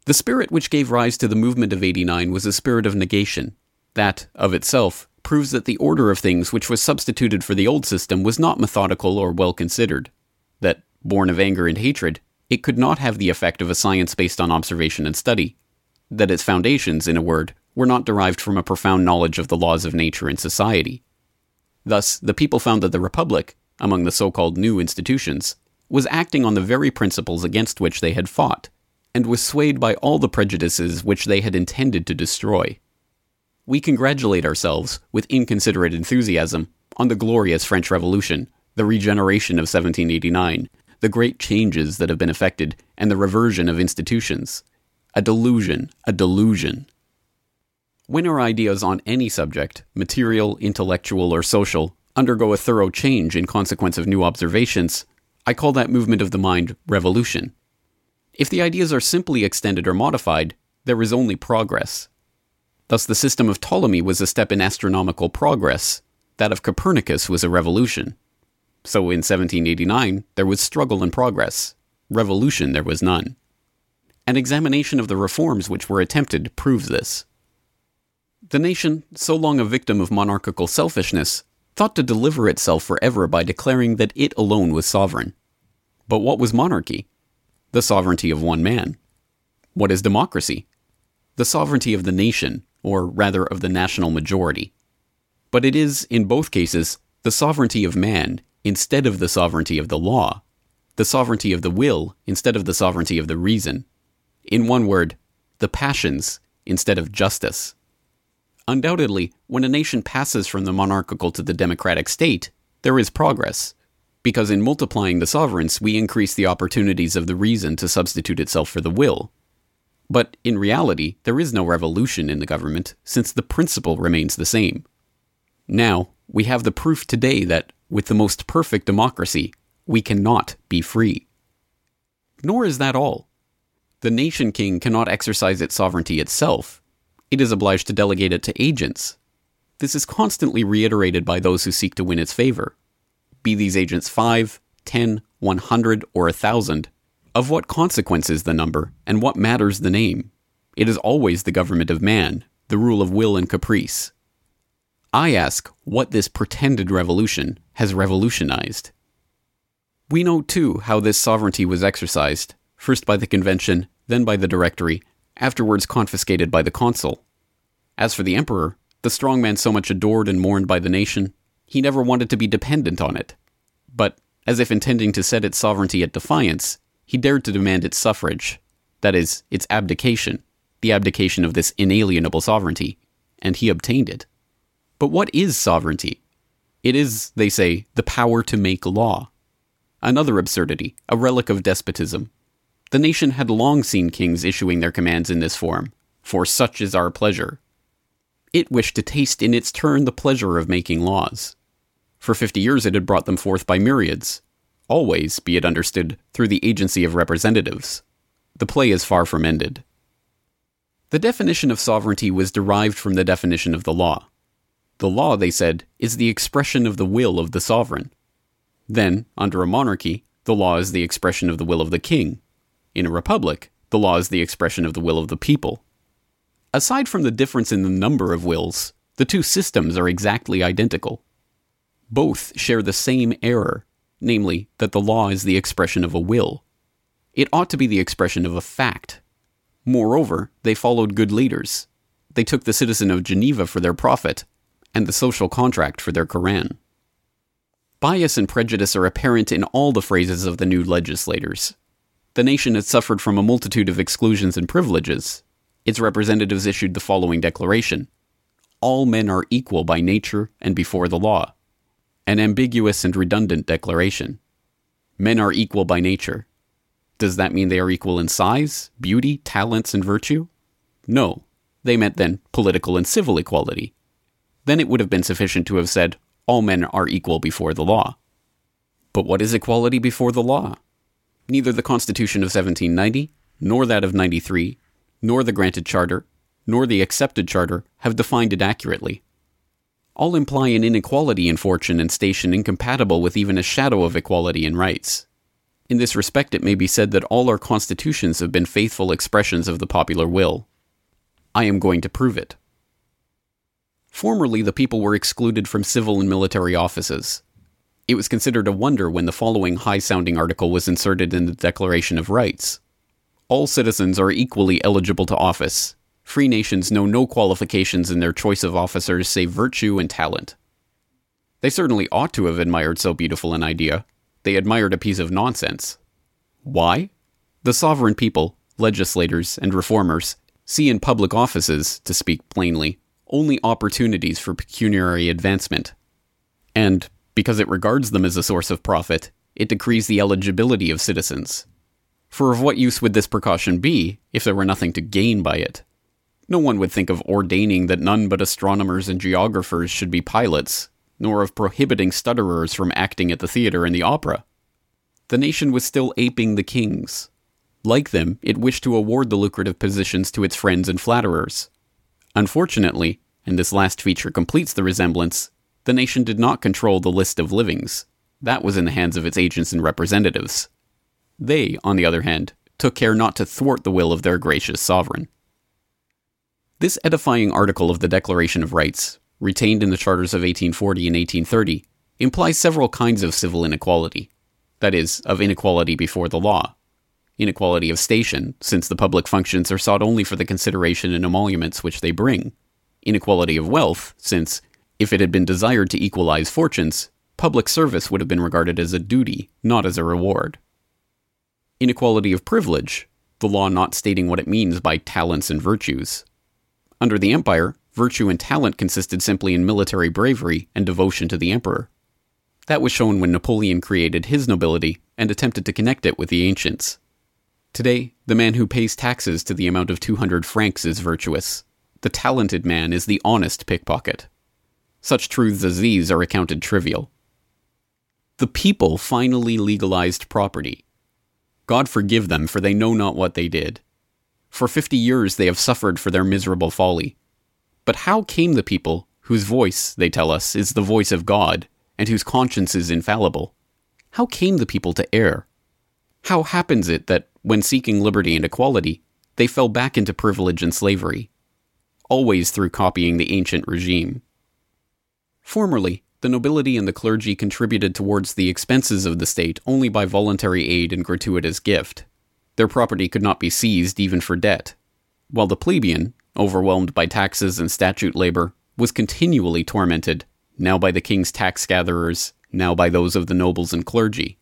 The spirit which gave rise to the movement of 89 was a spirit of negation. That, of itself, proves that the order of things which was substituted for the old system was not methodical or well considered that, born of anger and hatred, it could not have the effect of a science based on observation and study, that its foundations, in a word, were not derived from a profound knowledge of the laws of nature and society. Thus, the people found that the Republic, among the so called new institutions, was acting on the very principles against which they had fought, and was swayed by all the prejudices which they had intended to destroy. We congratulate ourselves, with inconsiderate enthusiasm, on the glorious French Revolution, the regeneration of 1789, the great changes that have been effected, and the reversion of institutions. A delusion, a delusion. When our ideas on any subject, material, intellectual, or social, undergo a thorough change in consequence of new observations, I call that movement of the mind revolution. If the ideas are simply extended or modified, there is only progress. Thus, the system of Ptolemy was a step in astronomical progress, that of Copernicus was a revolution. So in 1789, there was struggle and progress. Revolution there was none. An examination of the reforms which were attempted proves this. The nation, so long a victim of monarchical selfishness, thought to deliver itself forever by declaring that it alone was sovereign. But what was monarchy? The sovereignty of one man. What is democracy? The sovereignty of the nation, or rather of the national majority. But it is, in both cases, the sovereignty of man instead of the sovereignty of the law, the sovereignty of the will instead of the sovereignty of the reason. In one word, the passions instead of justice. Undoubtedly, when a nation passes from the monarchical to the democratic state, there is progress, because in multiplying the sovereigns, we increase the opportunities of the reason to substitute itself for the will. But in reality, there is no revolution in the government, since the principle remains the same. Now, we have the proof today that with the most perfect democracy, we cannot be free. Nor is that all. The nation king cannot exercise its sovereignty itself. It is obliged to delegate it to agents. This is constantly reiterated by those who seek to win its favor. Be these agents five, ten, one hundred, or a thousand. Of what consequence is the number, and what matters the name? It is always the government of man, the rule of will and caprice. I ask what this pretended revolution has revolutionized. We know, too, how this sovereignty was exercised, first by the convention, then by the directory, afterwards confiscated by the consul. As for the emperor, the strong man so much adored and mourned by the nation, he never wanted to be dependent on it. But, as if intending to set its sovereignty at defiance, he dared to demand its suffrage, that is, its abdication, the abdication of this inalienable sovereignty, and he obtained it. But what is sovereignty? It is, they say, the power to make law. Another absurdity, a relic of despotism. The nation had long seen kings issuing their commands in this form, for such is our pleasure. It wished to taste in its turn the pleasure of making laws. For fifty years it had brought them forth by myriads, always, be it understood, through the agency of representatives. The play is far from ended. The definition of sovereignty was derived from the definition of the law. The law, they said, is the expression of the will of the sovereign. Then, under a monarchy, the law is the expression of the will of the king. In a republic, the law is the expression of the will of the people. Aside from the difference in the number of wills, the two systems are exactly identical. Both share the same error, namely, that the law is the expression of a will. It ought to be the expression of a fact, Moreover, they followed good leaders. They took the citizen of Geneva for their prophet, and the social contract for their Koran. Bias and prejudice are apparent in all the phrases of the new legislators. The nation had suffered from a multitude of exclusions and privileges. Its representatives issued the following declaration All men are equal by nature and before the law. An ambiguous and redundant declaration. Men are equal by nature. Does that mean they are equal in size, beauty, talents, and virtue? No. They meant then political and civil equality. Then it would have been sufficient to have said, all men are equal before the law. But what is equality before the law? Neither the Constitution of 1790, nor that of 93, nor the granted charter, nor the accepted charter have defined it accurately. All imply an inequality in fortune and station incompatible with even a shadow of equality in rights. In this respect, it may be said that all our constitutions have been faithful expressions of the popular will. I am going to prove it. Formerly, the people were excluded from civil and military offices. It was considered a wonder when the following high sounding article was inserted in the Declaration of Rights All citizens are equally eligible to office. Free nations know no qualifications in their choice of officers save virtue and talent. They certainly ought to have admired so beautiful an idea, they admired a piece of nonsense. Why? The sovereign people, legislators, and reformers see in public offices, to speak plainly, only opportunities for pecuniary advancement. And, because it regards them as a source of profit, it decrees the eligibility of citizens. For of what use would this precaution be if there were nothing to gain by it? No one would think of ordaining that none but astronomers and geographers should be pilots, nor of prohibiting stutterers from acting at the theatre and the opera. The nation was still aping the kings. Like them, it wished to award the lucrative positions to its friends and flatterers. Unfortunately, and this last feature completes the resemblance, the nation did not control the list of livings. That was in the hands of its agents and representatives. They, on the other hand, took care not to thwart the will of their gracious sovereign. This edifying article of the Declaration of Rights retained in the charters of 1840 and 1830, implies several kinds of civil inequality that is, of inequality before the law. Inequality of station, since the public functions are sought only for the consideration and emoluments which they bring. Inequality of wealth, since, if it had been desired to equalize fortunes, public service would have been regarded as a duty, not as a reward. Inequality of privilege, the law not stating what it means by talents and virtues. Under the empire, virtue and talent consisted simply in military bravery and devotion to the emperor. That was shown when Napoleon created his nobility and attempted to connect it with the ancients. Today, the man who pays taxes to the amount of 200 francs is virtuous. The talented man is the honest pickpocket. Such truths as these are accounted trivial. The people finally legalized property. God forgive them, for they know not what they did. For fifty years they have suffered for their miserable folly. But how came the people, whose voice, they tell us, is the voice of God, and whose conscience is infallible, how came the people to err? How happens it that, when seeking liberty and equality, they fell back into privilege and slavery? Always through copying the ancient regime. Formerly, the nobility and the clergy contributed towards the expenses of the state only by voluntary aid and gratuitous gift. Their property could not be seized even for debt. while the plebeian, overwhelmed by taxes and statute labor, was continually tormented, now by the king's tax gatherers, now by those of the nobles and clergy.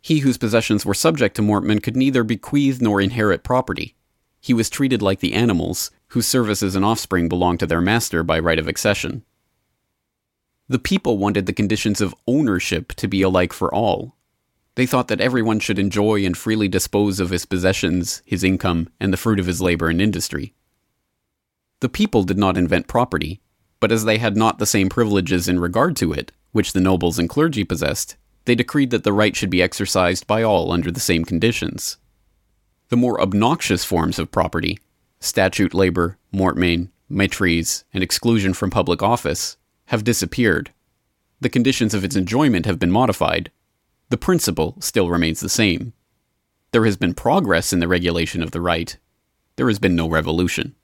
He whose possessions were subject to mortmain could neither bequeath nor inherit property. He was treated like the animals, whose services and offspring belonged to their master by right of accession. The people wanted the conditions of ownership to be alike for all. They thought that everyone should enjoy and freely dispose of his possessions, his income, and the fruit of his labor and industry. The people did not invent property, but as they had not the same privileges in regard to it, which the nobles and clergy possessed, they decreed that the right should be exercised by all under the same conditions. The more obnoxious forms of property, statute labor, mortmain, maitrise, and exclusion from public office, have disappeared. The conditions of its enjoyment have been modified. The principle still remains the same. There has been progress in the regulation of the right. There has been no revolution.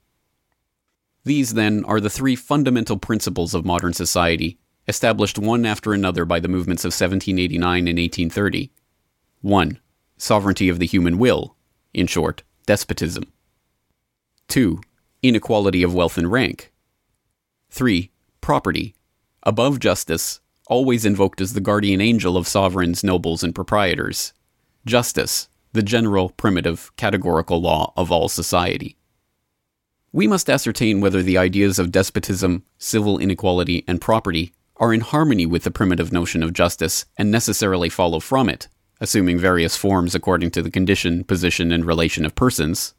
These, then, are the three fundamental principles of modern society, established one after another by the movements of 1789 and 1830. 1. Sovereignty of the human will, in short, despotism. 2. Inequality of wealth and rank. 3. Property, above justice, always invoked as the guardian angel of sovereigns, nobles, and proprietors. Justice, the general, primitive, categorical law of all society we must ascertain whether the ideas of despotism, civil inequality, and property are in harmony with the primitive notion of justice and necessarily follow from it, assuming various forms according to the condition, position, and relation of persons,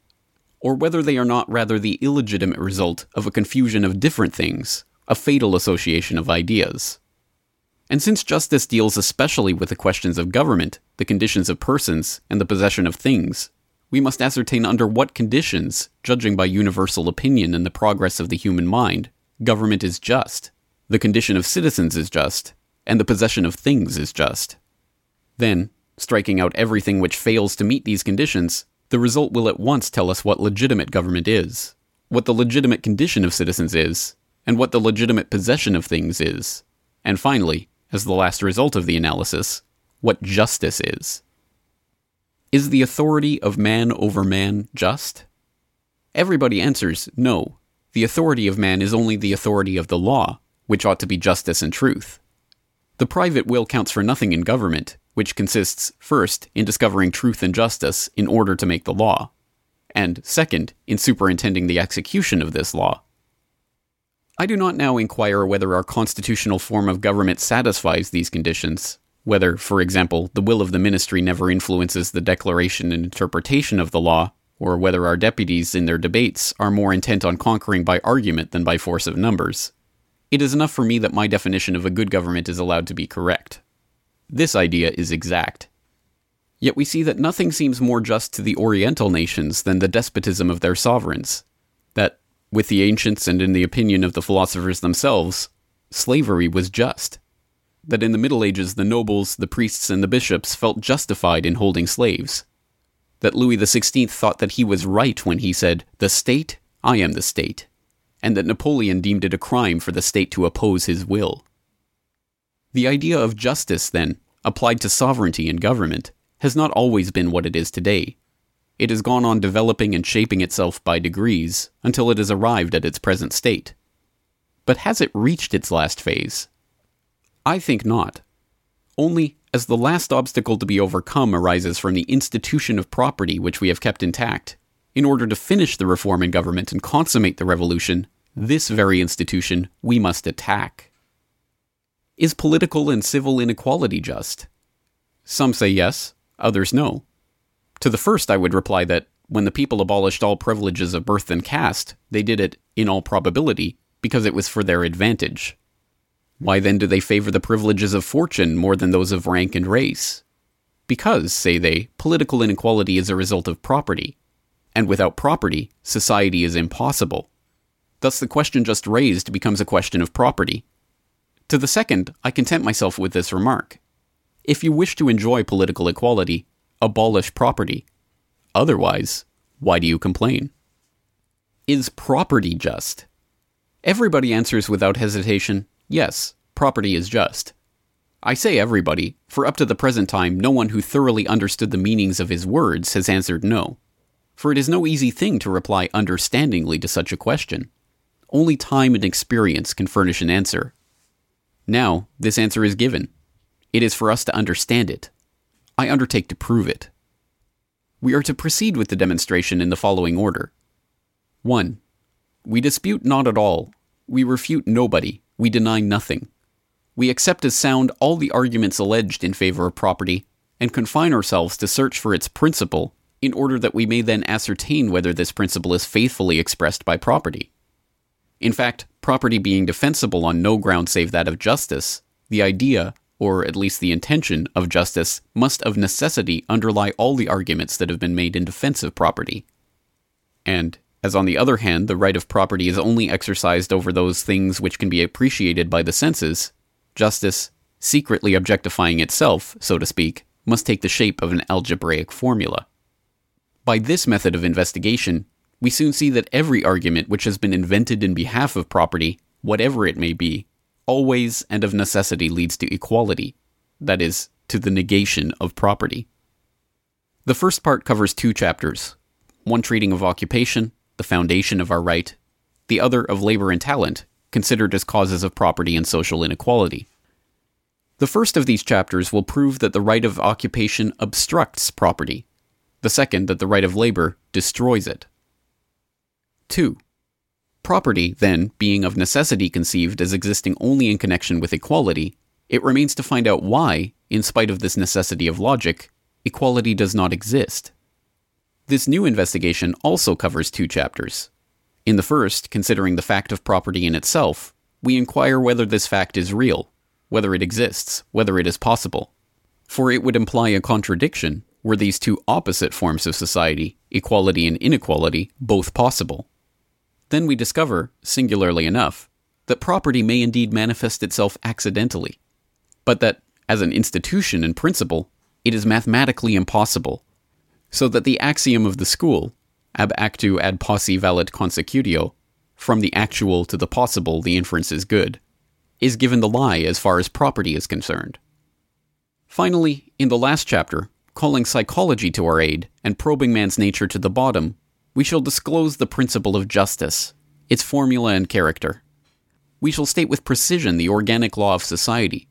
or whether they are not rather the illegitimate result of a confusion of different things, a fatal association of ideas. And since justice deals especially with the questions of government, the conditions of persons, and the possession of things, we must ascertain under what conditions, judging by universal opinion and the progress of the human mind, government is just, the condition of citizens is just, and the possession of things is just. Then, striking out everything which fails to meet these conditions, the result will at once tell us what legitimate government is, what the legitimate condition of citizens is, and what the legitimate possession of things is, and finally, as the last result of the analysis, what justice is. Is the authority of man over man just? Everybody answers no. The authority of man is only the authority of the law, which ought to be justice and truth. The private will counts for nothing in government, which consists, first, in discovering truth and justice in order to make the law, and, second, in superintending the execution of this law. I do not now inquire whether our constitutional form of government satisfies these conditions, whether, for example, the will of the ministry never influences the declaration and interpretation of the law, or whether our deputies in their debates are more intent on conquering by argument than by force of numbers. It is enough for me that my definition of a good government is allowed to be correct. This idea is exact. Yet we see that nothing seems more just to the Oriental nations than the despotism of their sovereigns. With the ancients and in the opinion of the philosophers themselves, slavery was just that in the Middle Ages the nobles, the priests, and the bishops felt justified in holding slaves. That Louis XVI thought that he was right when he said, The state, I am the state, and that Napoleon deemed it a crime for the state to oppose his will. The idea of justice, then, applied to sovereignty and government, has not always been what it is today. It has gone on developing and shaping itself by degrees until it has arrived at its present state. But has it reached its last phase? I think not. Only, as the last obstacle to be overcome arises from the institution of property which we have kept intact, in order to finish the reform in government and consummate the revolution, this very institution we must attack. Is political and civil inequality just? Some say yes, others no. To the first, I would reply that when the people abolished all privileges of birth and caste, they did it, in all probability, because it was for their advantage. Why then do they favor the privileges of fortune more than those of rank and race? Because, say they, political inequality is a result of property, and without property, society is impossible. Thus, the question just raised becomes a question of property. To the second, I content myself with this remark. If you wish to enjoy political equality, abolish property. Otherwise, why do you complain? Is property just? Everybody answers without hesitation Yes, property is just. I say everybody, for up to the present time, no one who thoroughly understood the meanings of his words has answered no. for it is no easy thing to reply understandingly to such a question. Only time and experience can furnish an answer. Now, this answer is given. It is for us to understand it. I undertake to prove it. We are to proceed with the demonstration in the following order 1. We dispute not at all. We refute nobody. We deny nothing. We accept as sound all the arguments alleged in favor of property, and confine ourselves to search for its principle, in order that we may then ascertain whether this principle is faithfully expressed by property. In fact, property being defensible on no ground save that of justice, the idea, or at least the intention, of justice must of necessity underlie all the arguments that have been made in defense of property. And, as on the other hand, the right of property is only exercised over those things which can be appreciated by the senses, justice, secretly objectifying itself, so to speak, must take the shape of an algebraic formula. By this method of investigation, we soon see that every argument which has been invented in behalf of property, whatever it may be, always and of necessity leads to equality, that is, to the negation of property. The first part covers two chapters one treating of occupation, the foundation of our right, the other of labor and talent, considered as causes of property and social inequality. The first of these chapters will prove that the right of occupation obstructs property, the second, that the right of labor destroys it. 2. Property, then, being of necessity conceived as existing only in connection with equality, it remains to find out why, in spite of this necessity of logic, equality does not exist. This new investigation also covers two chapters. In the first, considering the fact of property in itself, we inquire whether this fact is real, whether it exists, whether it is possible. For it would imply a contradiction were these two opposite forms of society, equality and inequality, both possible. Then we discover, singularly enough, that property may indeed manifest itself accidentally, but that, as an institution and principle, it is mathematically impossible. So that the axiom of the school, ab actu ad posse valet consecutio, from the actual to the possible the inference is good, is given the lie as far as property is concerned. Finally, in the last chapter, calling psychology to our aid and probing man's nature to the bottom, we shall disclose the principle of justice, its formula and character. We shall state with precision the organic law of society.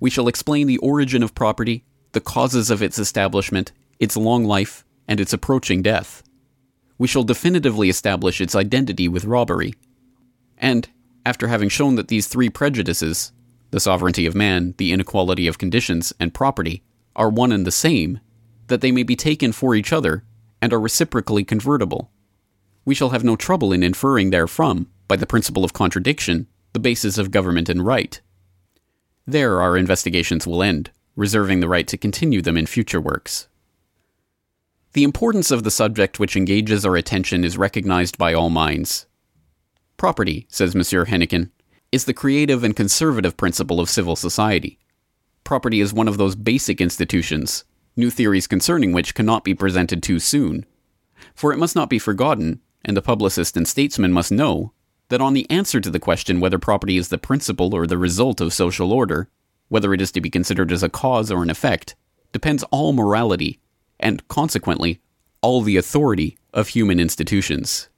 We shall explain the origin of property, the causes of its establishment, its long life, and its approaching death. We shall definitively establish its identity with robbery. And, after having shown that these three prejudices, the sovereignty of man, the inequality of conditions, and property, are one and the same, that they may be taken for each other, and are reciprocally convertible. We shall have no trouble in inferring therefrom, by the principle of contradiction, the basis of government and right. There our investigations will end, reserving the right to continue them in future works. The importance of the subject which engages our attention is recognized by all minds. Property, says Monsieur Hennequin, is the creative and conservative principle of civil society. Property is one of those basic institutions new theories concerning which cannot be presented too soon. For it must not be forgotten, and the publicist and statesman must know, that on the answer to the question whether property is the principle or the result of social order, whether it is to be considered as a cause or an effect, depends all morality, and consequently, all the authority of human institutions.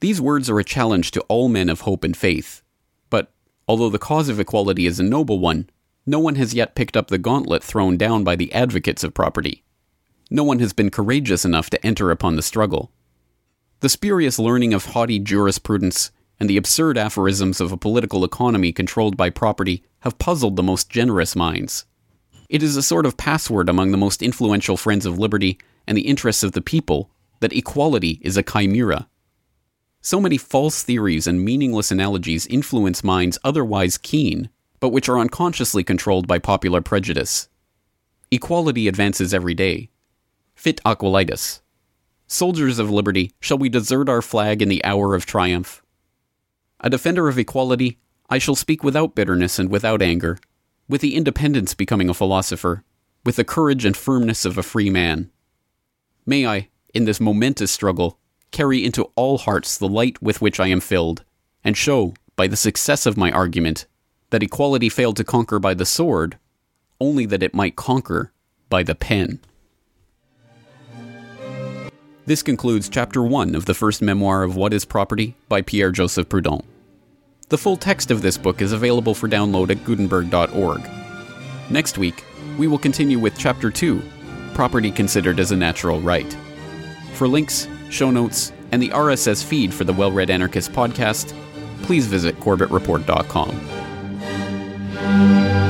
These words are a challenge to all men of hope and faith, but although the cause of equality is a noble one, no one has yet picked up the gauntlet thrown down by the advocates of property. No one has been courageous enough to enter upon the struggle. The spurious learning of haughty jurisprudence and the absurd aphorisms of a political economy controlled by property have puzzled the most generous minds. It is a sort of password among the most influential friends of liberty and the interests of the people that equality is a chimera. So many false theories and meaningless analogies influence minds otherwise keen but which are unconsciously controlled by popular prejudice. Equality advances every day. Fit Aequalitas. Soldiers of liberty, shall we desert our flag in the hour of triumph? A defender of equality, I shall speak without bitterness and without anger, with the independence becoming a philosopher, with the courage and firmness of a free man. May I, in this momentous struggle, carry into all hearts the light with which I am filled, and show, by the success of my argument, that equality failed to conquer by the sword, only that it might conquer by the pen. This concludes Chapter 1 of the first memoir of What is Property by Pierre Joseph Proudhon. The full text of this book is available for download at Gutenberg.org. Next week, we will continue with Chapter 2 Property Considered as a Natural Right. For links, show notes, and the RSS feed for the Well Read Anarchist podcast, please visit CorbettReport.com. Música